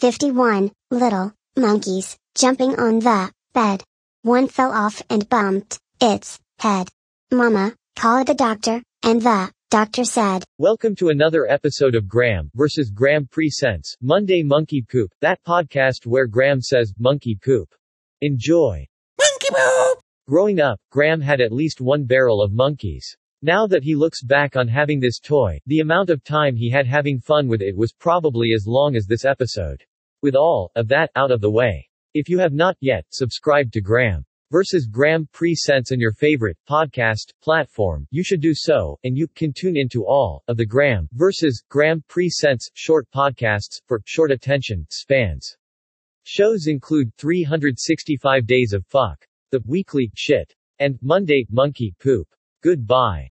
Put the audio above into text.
51. Little monkeys jumping on the bed. One fell off and bumped its head. Mama called the doctor, and the doctor said, Welcome to another episode of Graeme vs. Graeme Presents Monday Monkey Poop, that podcast where Graeme says monkey poop. Enjoy. Monkey poop! Growing up, Graeme had at least one barrel of monkeys. Now that he looks back on having this toy, the amount of time he had having fun with it was probably as long as this episode. With all of that out of the way. If you have not yet subscribed to Graeme versus Graeme Presents on your favorite podcast platform, you should do so, and you can tune into all of the Graeme versus Graeme Presents short podcasts for short attention spans. Shows include 365 Days of Fuck, The Weekly Shit, and Monday Monkey Poop. Goodbye.